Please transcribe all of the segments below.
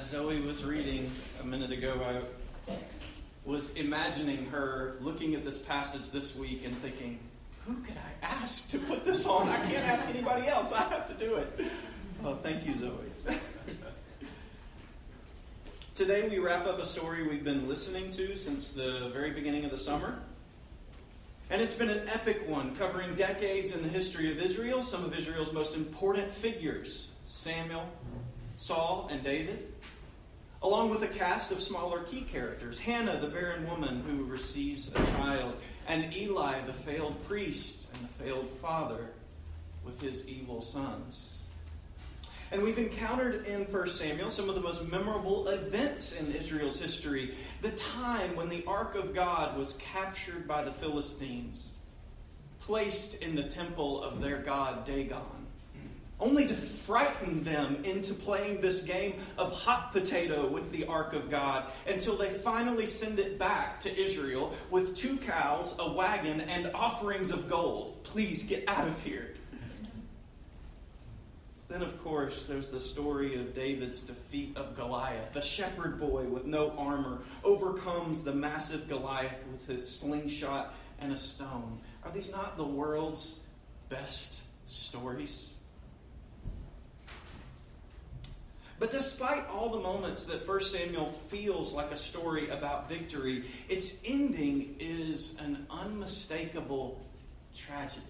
Zoe was reading a minute ago, I was imagining her looking at this passage this week and thinking, who could I ask to put this on? I can't ask anybody else. I have to do it. Oh, thank you, Zoe. Today we wrap up a story we've been listening to since the very beginning of the summer. And it's been an epic one, covering decades in the history of Israel, some of Israel's most important figures Samuel, Saul, and David along with a cast of smaller key characters Hannah, the barren woman who receives a child, and Eli, the failed priest and the failed father with his evil sons. And we've encountered in 1 Samuel some of the most memorable events in Israel's history. The time when the Ark of God was captured by the Philistines, placed in the temple of their god Dagon only to frighten them into playing this game of hot potato with the Ark of God until they finally send it back to Israel with two cows, a wagon, and offerings of gold. Please get out of here. Then, of course, there's the story of David's defeat of Goliath. The shepherd boy with no armor overcomes the massive Goliath with his slingshot and a stone. Are these not the world's best stories? But despite all the moments that 1 Samuel feels like a story about victory, its ending is an unmistakable tragedy.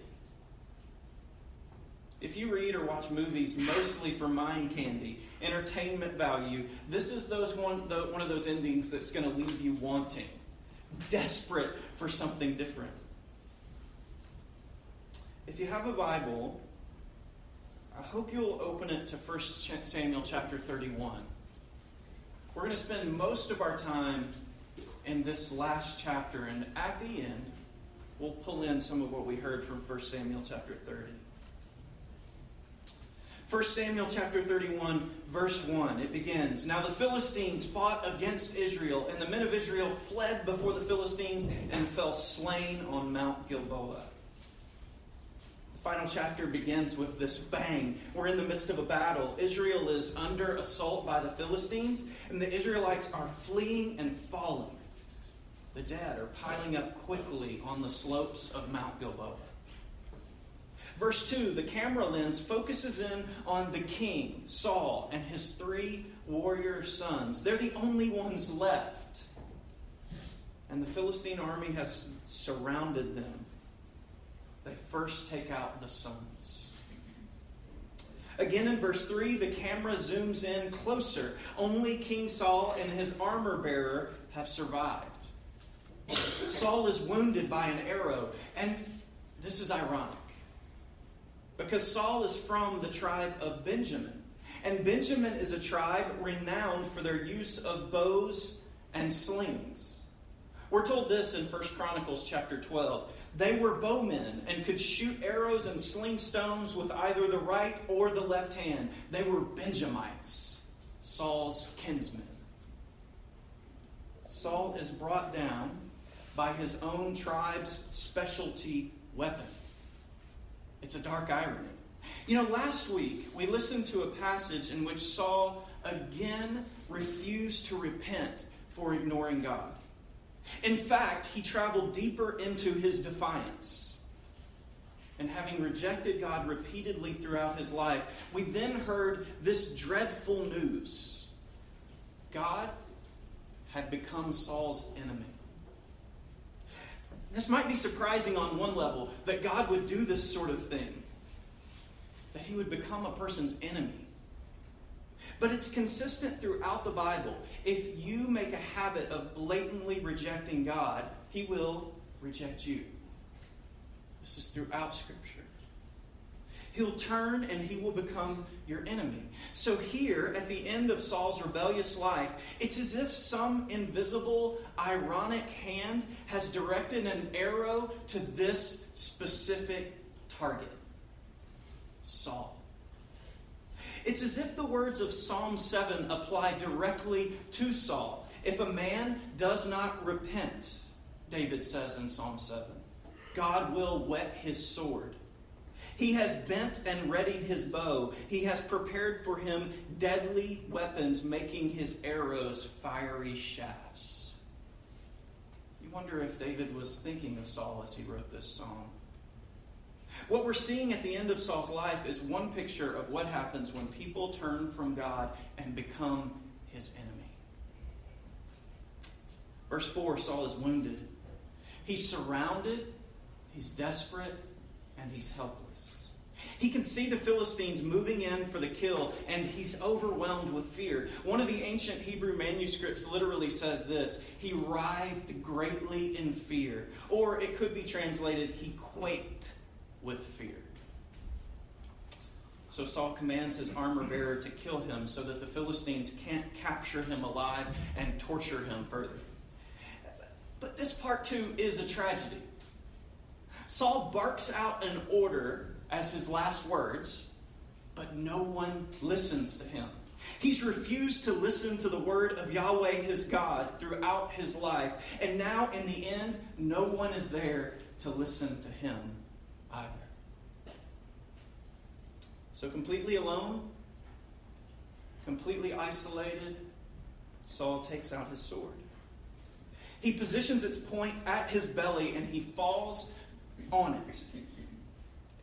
If you read or watch movies mostly for mind candy, entertainment value, this is those one, the, one of those endings that's going to leave you wanting, desperate for something different. If you have a Bible, I hope you'll open it to 1 Samuel chapter 31. We're going to spend most of our time in this last chapter, and at the end, we'll pull in some of what we heard from 1 Samuel chapter 30. 1 Samuel chapter 31, verse 1, it begins Now the Philistines fought against Israel, and the men of Israel fled before the Philistines and fell slain on Mount Gilboa final chapter begins with this bang. We're in the midst of a battle. Israel is under assault by the Philistines, and the Israelites are fleeing and falling. The dead are piling up quickly on the slopes of Mount Gilboa. Verse 2 the camera lens focuses in on the king, Saul, and his three warrior sons. They're the only ones left. And the Philistine army has surrounded them first take out the sons. Again in verse 3, the camera zooms in closer. Only King Saul and his armor bearer have survived. Saul is wounded by an arrow, and this is ironic because Saul is from the tribe of Benjamin. And Benjamin is a tribe renowned for their use of bows and slings. We're told this in 1 Chronicles chapter 12. They were bowmen and could shoot arrows and sling stones with either the right or the left hand. They were Benjamites, Saul's kinsmen. Saul is brought down by his own tribe's specialty weapon. It's a dark irony. You know, last week we listened to a passage in which Saul again refused to repent for ignoring God. In fact, he traveled deeper into his defiance. And having rejected God repeatedly throughout his life, we then heard this dreadful news God had become Saul's enemy. This might be surprising on one level that God would do this sort of thing, that he would become a person's enemy. But it's consistent throughout the Bible. If you make a habit of blatantly rejecting God, He will reject you. This is throughout Scripture. He'll turn and he will become your enemy. So, here at the end of Saul's rebellious life, it's as if some invisible, ironic hand has directed an arrow to this specific target Saul. It's as if the words of Psalm 7 apply directly to Saul. If a man does not repent, David says in Psalm 7, God will whet his sword. He has bent and readied his bow. He has prepared for him deadly weapons, making his arrows fiery shafts. You wonder if David was thinking of Saul as he wrote this song. What we're seeing at the end of Saul's life is one picture of what happens when people turn from God and become his enemy. Verse 4 Saul is wounded. He's surrounded, he's desperate, and he's helpless. He can see the Philistines moving in for the kill, and he's overwhelmed with fear. One of the ancient Hebrew manuscripts literally says this He writhed greatly in fear. Or it could be translated, He quaked with fear. So Saul commands his armor bearer to kill him so that the Philistines can't capture him alive and torture him further. But this part too is a tragedy. Saul barks out an order as his last words, but no one listens to him. He's refused to listen to the word of Yahweh his God throughout his life. And now, in the end, no one is there to listen to him either. So, completely alone, completely isolated, Saul takes out his sword. He positions its point at his belly and he falls on it,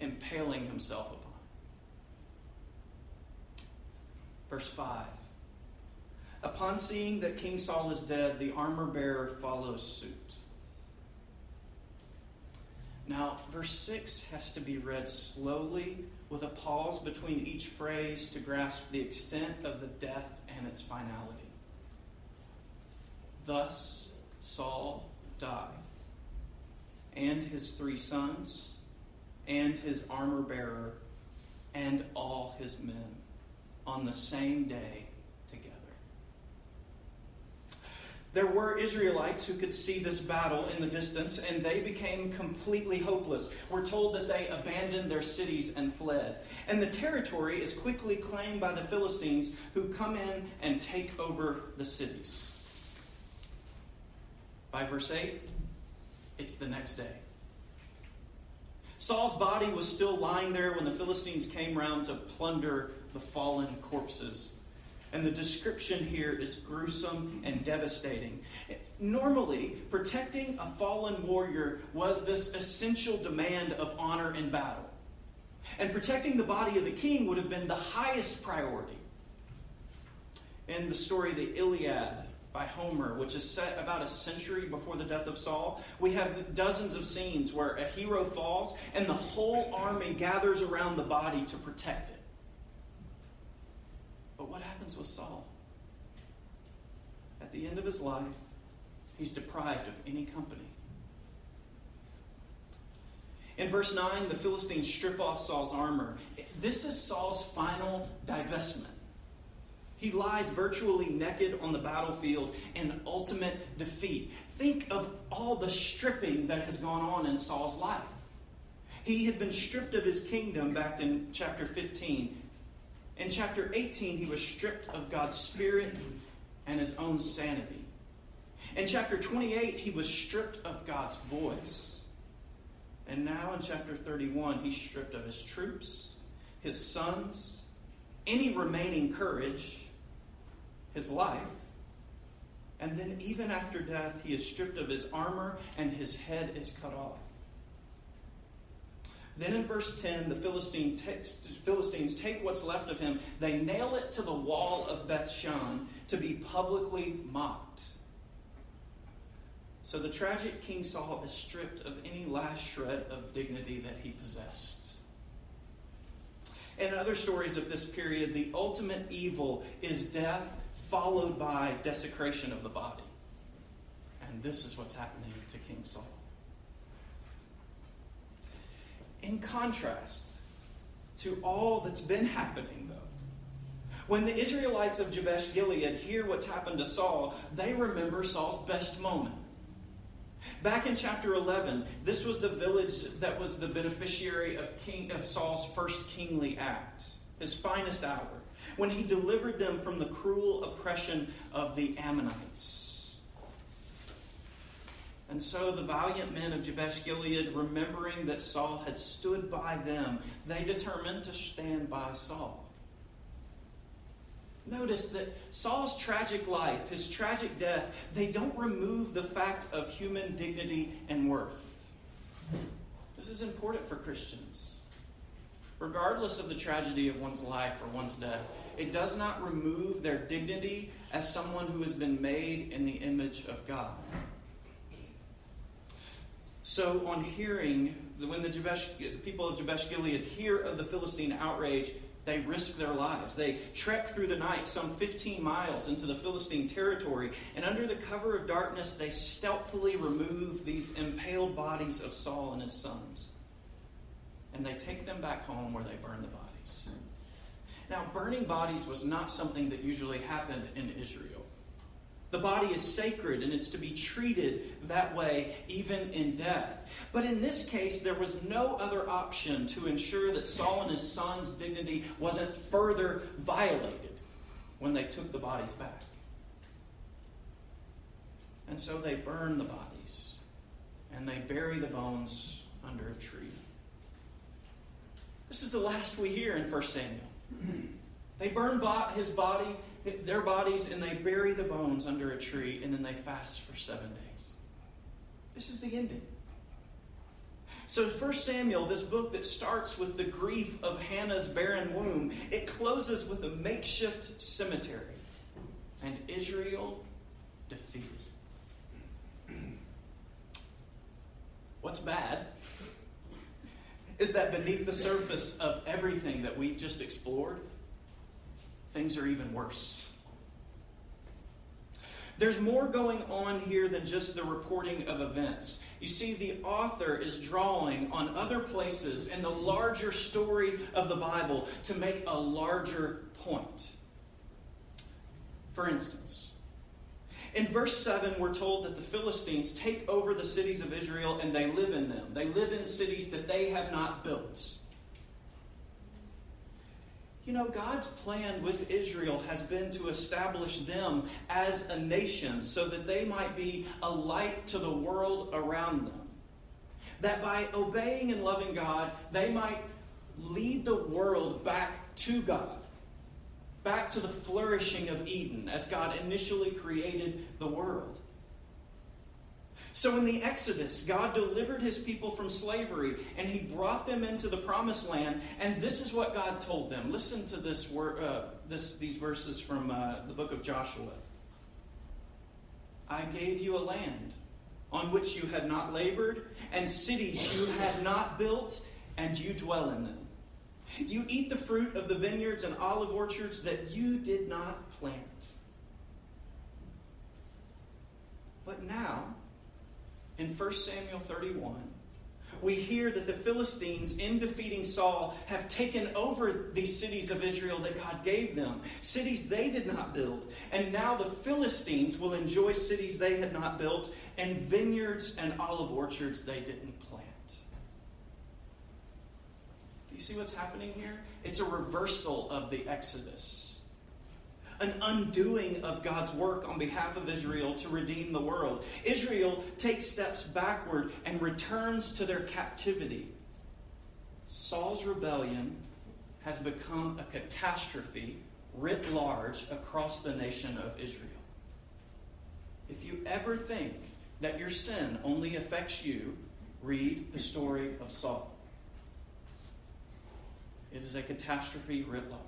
impaling himself upon it. Verse 5 Upon seeing that King Saul is dead, the armor bearer follows suit. Now, verse 6 has to be read slowly with a pause between each phrase to grasp the extent of the death and its finality. Thus, Saul died, and his three sons, and his armor bearer, and all his men on the same day There were Israelites who could see this battle in the distance, and they became completely hopeless. We're told that they abandoned their cities and fled. And the territory is quickly claimed by the Philistines, who come in and take over the cities. By verse 8, it's the next day. Saul's body was still lying there when the Philistines came round to plunder the fallen corpses. And the description here is gruesome and devastating. Normally, protecting a fallen warrior was this essential demand of honor in battle. And protecting the body of the king would have been the highest priority. In the story, the Iliad, by Homer, which is set about a century before the death of Saul, we have dozens of scenes where a hero falls and the whole army gathers around the body to protect it. But what happens with Saul? At the end of his life, he's deprived of any company. In verse 9, the Philistines strip off Saul's armor. This is Saul's final divestment. He lies virtually naked on the battlefield in ultimate defeat. Think of all the stripping that has gone on in Saul's life. He had been stripped of his kingdom back in chapter 15. In chapter 18, he was stripped of God's spirit and his own sanity. In chapter 28, he was stripped of God's voice. And now in chapter 31, he's stripped of his troops, his sons, any remaining courage, his life. And then, even after death, he is stripped of his armor and his head is cut off. Then in verse 10, the Philistine Philistines take what's left of him, they nail it to the wall of Bethshan to be publicly mocked. So the tragic King Saul is stripped of any last shred of dignity that he possessed. In other stories of this period, the ultimate evil is death followed by desecration of the body. And this is what's happening to King Saul. In contrast to all that's been happening, though, when the Israelites of Jabesh Gilead hear what's happened to Saul, they remember Saul's best moment. Back in chapter 11, this was the village that was the beneficiary of, King, of Saul's first kingly act, his finest hour when he delivered them from the cruel oppression of the Ammonites. And so the valiant men of Jabesh Gilead, remembering that Saul had stood by them, they determined to stand by Saul. Notice that Saul's tragic life, his tragic death, they don't remove the fact of human dignity and worth. This is important for Christians. Regardless of the tragedy of one's life or one's death, it does not remove their dignity as someone who has been made in the image of God. So, on hearing, when the Jabesh, people of Jabesh Gilead hear of the Philistine outrage, they risk their lives. They trek through the night some 15 miles into the Philistine territory, and under the cover of darkness, they stealthily remove these impaled bodies of Saul and his sons. And they take them back home where they burn the bodies. Now, burning bodies was not something that usually happened in Israel. The body is sacred and it's to be treated that way even in death. But in this case, there was no other option to ensure that Saul and his son's dignity wasn't further violated when they took the bodies back. And so they burn the bodies and they bury the bones under a tree. This is the last we hear in 1 Samuel. They burn his body their bodies and they bury the bones under a tree and then they fast for seven days. This is the ending. So, 1 Samuel, this book that starts with the grief of Hannah's barren womb, it closes with a makeshift cemetery and Israel defeated. What's bad is that beneath the surface of everything that we've just explored, things are even worse. There's more going on here than just the reporting of events. You see, the author is drawing on other places in the larger story of the Bible to make a larger point. For instance, in verse 7, we're told that the Philistines take over the cities of Israel and they live in them. They live in cities that they have not built. You know, God's plan with Israel has been to establish them as a nation so that they might be a light to the world around them. That by obeying and loving God, they might lead the world back to God, back to the flourishing of Eden as God initially created the world. So in the Exodus, God delivered his people from slavery and he brought them into the promised land. And this is what God told them. Listen to this, uh, this these verses from uh, the book of Joshua. I gave you a land on which you had not labored, and cities you had not built, and you dwell in them. You eat the fruit of the vineyards and olive orchards that you did not plant. But now, in 1 Samuel 31, we hear that the Philistines, in defeating Saul, have taken over these cities of Israel that God gave them, cities they did not build. And now the Philistines will enjoy cities they had not built and vineyards and olive orchards they didn't plant. Do you see what's happening here? It's a reversal of the Exodus an undoing of God's work on behalf of Israel to redeem the world. Israel takes steps backward and returns to their captivity. Saul's rebellion has become a catastrophe writ large across the nation of Israel. If you ever think that your sin only affects you, read the story of Saul. It is a catastrophe writ large.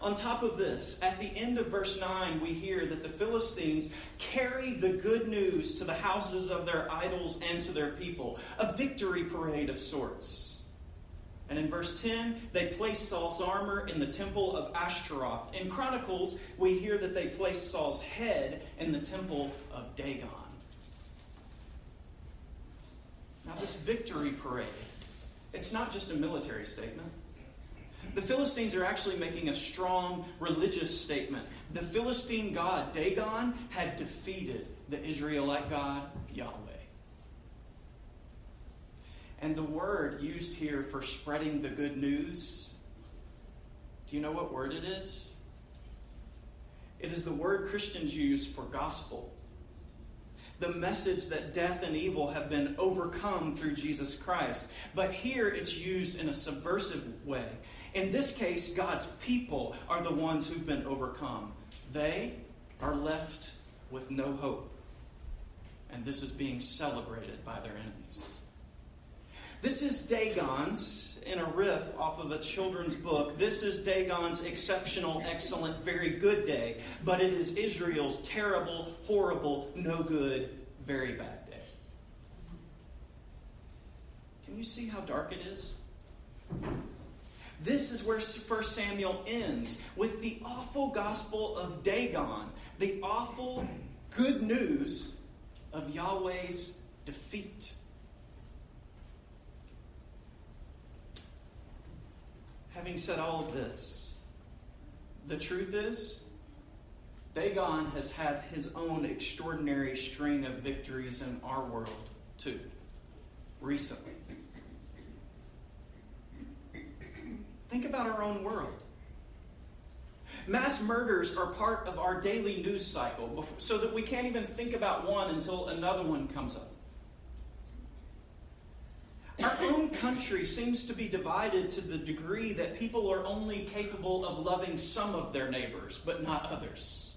On top of this, at the end of verse 9, we hear that the Philistines carry the good news to the houses of their idols and to their people, a victory parade of sorts. And in verse 10, they place Saul's armor in the temple of Ashtaroth. In Chronicles, we hear that they place Saul's head in the temple of Dagon. Now, this victory parade, it's not just a military statement. The Philistines are actually making a strong religious statement. The Philistine god, Dagon, had defeated the Israelite God, Yahweh. And the word used here for spreading the good news, do you know what word it is? It is the word Christians use for gospel. the message that death and evil have been overcome through Jesus Christ. But here it's used in a subversive way. In this case, God's people are the ones who've been overcome. They are left with no hope. And this is being celebrated by their enemies. This is Dagon's, in a riff off of a children's book, this is Dagon's exceptional, excellent, very good day, but it is Israel's terrible, horrible, no good, very bad day. Can you see how dark it is? This is where 1 Samuel ends with the awful gospel of Dagon, the awful good news of Yahweh's defeat. Having said all of this, the truth is, Dagon has had his own extraordinary string of victories in our world, too, recently. Think about our own world. Mass murders are part of our daily news cycle so that we can't even think about one until another one comes up. Our own country seems to be divided to the degree that people are only capable of loving some of their neighbors, but not others.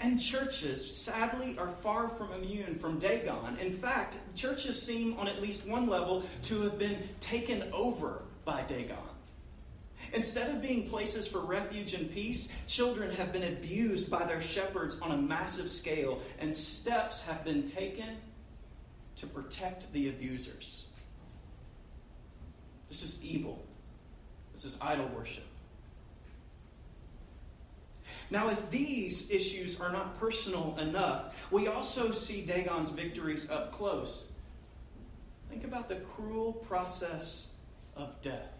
And churches, sadly, are far from immune from Dagon. In fact, churches seem, on at least one level, to have been taken over by Dagon. Instead of being places for refuge and peace, children have been abused by their shepherds on a massive scale, and steps have been taken to protect the abusers. This is evil. This is idol worship. Now, if these issues are not personal enough, we also see Dagon's victories up close. Think about the cruel process of death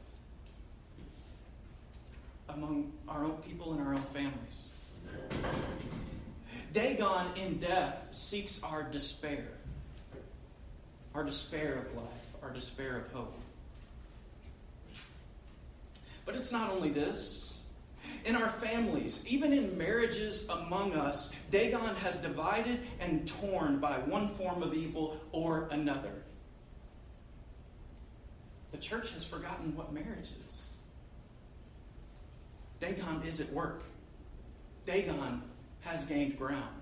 among our own people and our own families. Dagon in death seeks our despair our despair of life, our despair of hope. But it's not only this. In our families, even in marriages among us, Dagon has divided and torn by one form of evil or another. The church has forgotten what marriage is. Dagon is at work. Dagon has gained ground.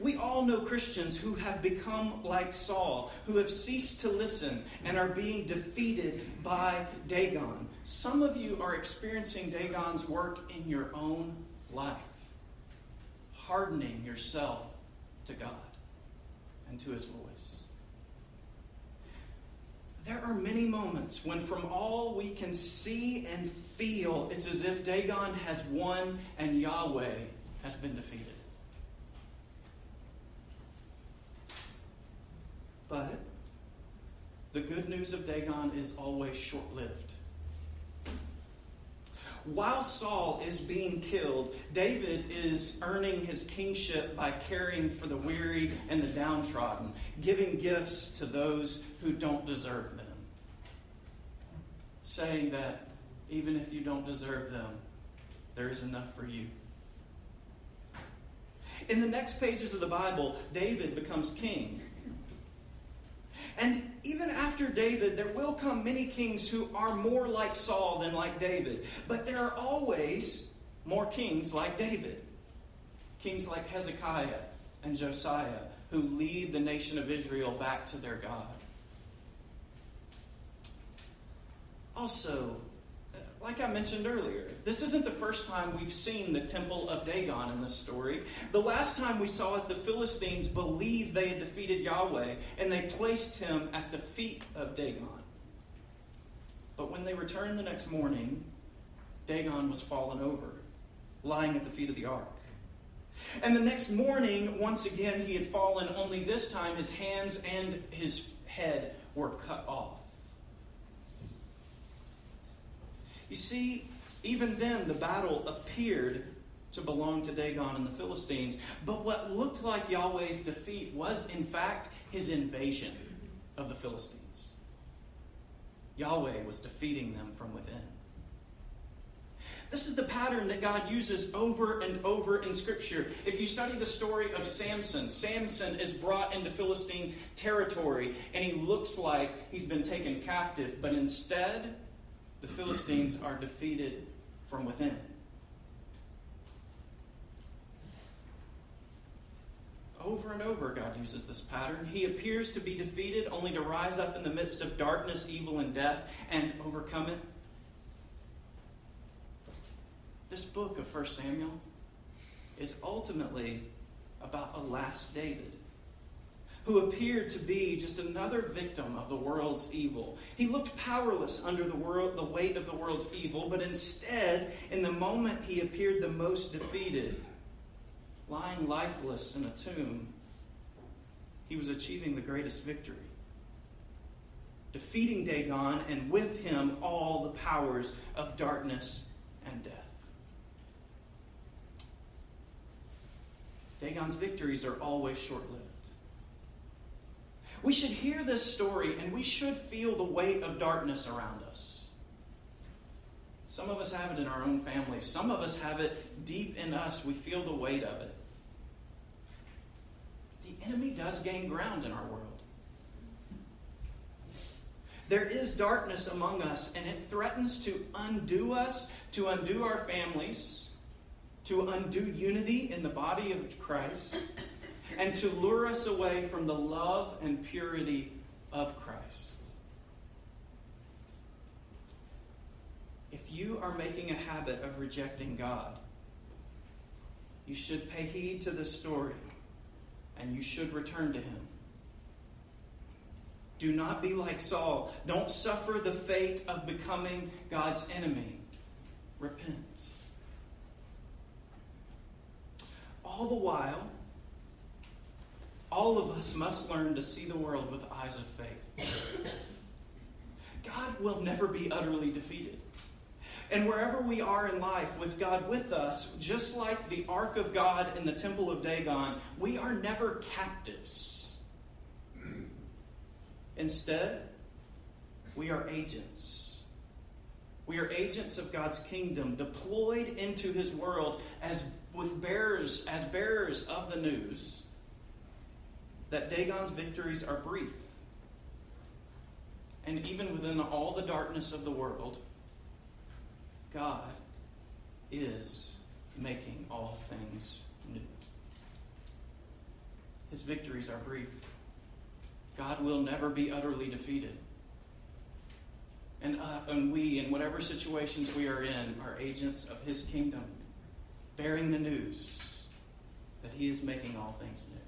We all know Christians who have become like Saul, who have ceased to listen and are being defeated by Dagon. Some of you are experiencing Dagon's work in your own life, hardening yourself to God and to his voice. There are many moments when, from all we can see and feel, it's as if Dagon has won and Yahweh has been defeated. But the good news of Dagon is always short lived. While Saul is being killed, David is earning his kingship by caring for the weary and the downtrodden, giving gifts to those who don't deserve them. Saying that even if you don't deserve them, there is enough for you. In the next pages of the Bible, David becomes king. And after David, there will come many kings who are more like Saul than like David. But there are always more kings like David. Kings like Hezekiah and Josiah who lead the nation of Israel back to their God. Also, like I mentioned earlier, this isn't the first time we've seen the temple of Dagon in this story. The last time we saw it, the Philistines believed they had defeated Yahweh, and they placed him at the feet of Dagon. But when they returned the next morning, Dagon was fallen over, lying at the feet of the ark. And the next morning, once again, he had fallen, only this time his hands and his head were cut off. You see, even then, the battle appeared to belong to Dagon and the Philistines. But what looked like Yahweh's defeat was, in fact, his invasion of the Philistines. Yahweh was defeating them from within. This is the pattern that God uses over and over in Scripture. If you study the story of Samson, Samson is brought into Philistine territory and he looks like he's been taken captive, but instead, the Philistines are defeated from within. Over and over, God uses this pattern. He appears to be defeated only to rise up in the midst of darkness, evil, and death and overcome it. This book of 1 Samuel is ultimately about a last David who appeared to be just another victim of the world's evil. He looked powerless under the world the weight of the world's evil, but instead, in the moment he appeared the most defeated, lying lifeless in a tomb, he was achieving the greatest victory. Defeating Dagon and with him all the powers of darkness and death. Dagon's victories are always short lived. We should hear this story and we should feel the weight of darkness around us. Some of us have it in our own families, some of us have it deep in us. We feel the weight of it. The enemy does gain ground in our world. There is darkness among us, and it threatens to undo us, to undo our families to undo unity in the body of Christ, and to lure us away from the love and purity of Christ. If you are making a habit of rejecting God, you should pay heed to this story and you should return to Him. Do not be like Saul. Don't suffer the fate of becoming God's enemy. Repent. All the while, all of us must learn to see the world with eyes of faith. God will never be utterly defeated. And wherever we are in life, with God with us, just like the ark of God in the temple of Dagon, we are never captives. Instead, we are agents. We are agents of God's kingdom, deployed into his world as with bearers as bearers of the news that Dagon's victories are brief. And even within all the darkness of the world, God is making all things new. His victories are brief. God will never be utterly defeated. And, uh, and we, in whatever situations we are in, are agents of His kingdom bearing the news that He is making all things new.